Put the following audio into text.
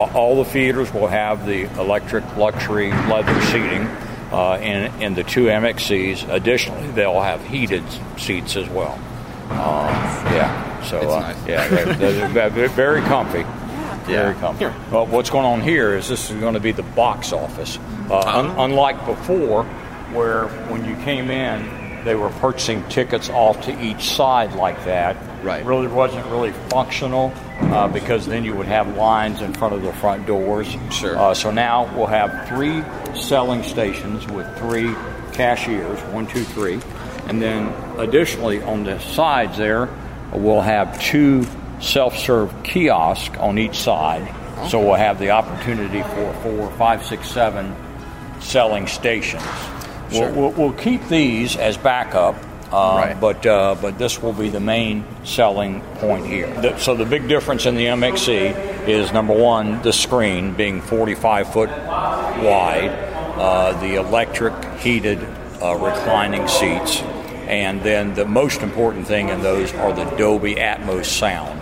All the theaters will have the electric luxury leather seating uh, in, in the two MXCs. Additionally, they'll have heated seats as well. Um, yeah, so uh, nice. yeah, they're, they're very- very comfy. Very Yeah. comfy. Well, what's going on here is this is going to be the box office. Uh, un- Oh. unlike before, where when you came in, they were purchasing tickets off to each side like that. Right. Really wasn't really functional uh, because then you would have lines in front of the front doors. Sure. Uh, so now we'll have three selling stations with three cashiers, one, two, three, and then additionally on the sides there, we'll have two self-serve kiosks on each side. So we'll have the opportunity for four, five, six, seven selling stations. Sure. We'll, we'll, we'll keep these as backup, uh, Right. but uh, but this will be the main selling point here. The- so the big difference in the MXC is number one, the screen being 45 foot wide, uh, the electric heated uh, reclining seats, and then the most important thing in those are the Dolby Atmos sound.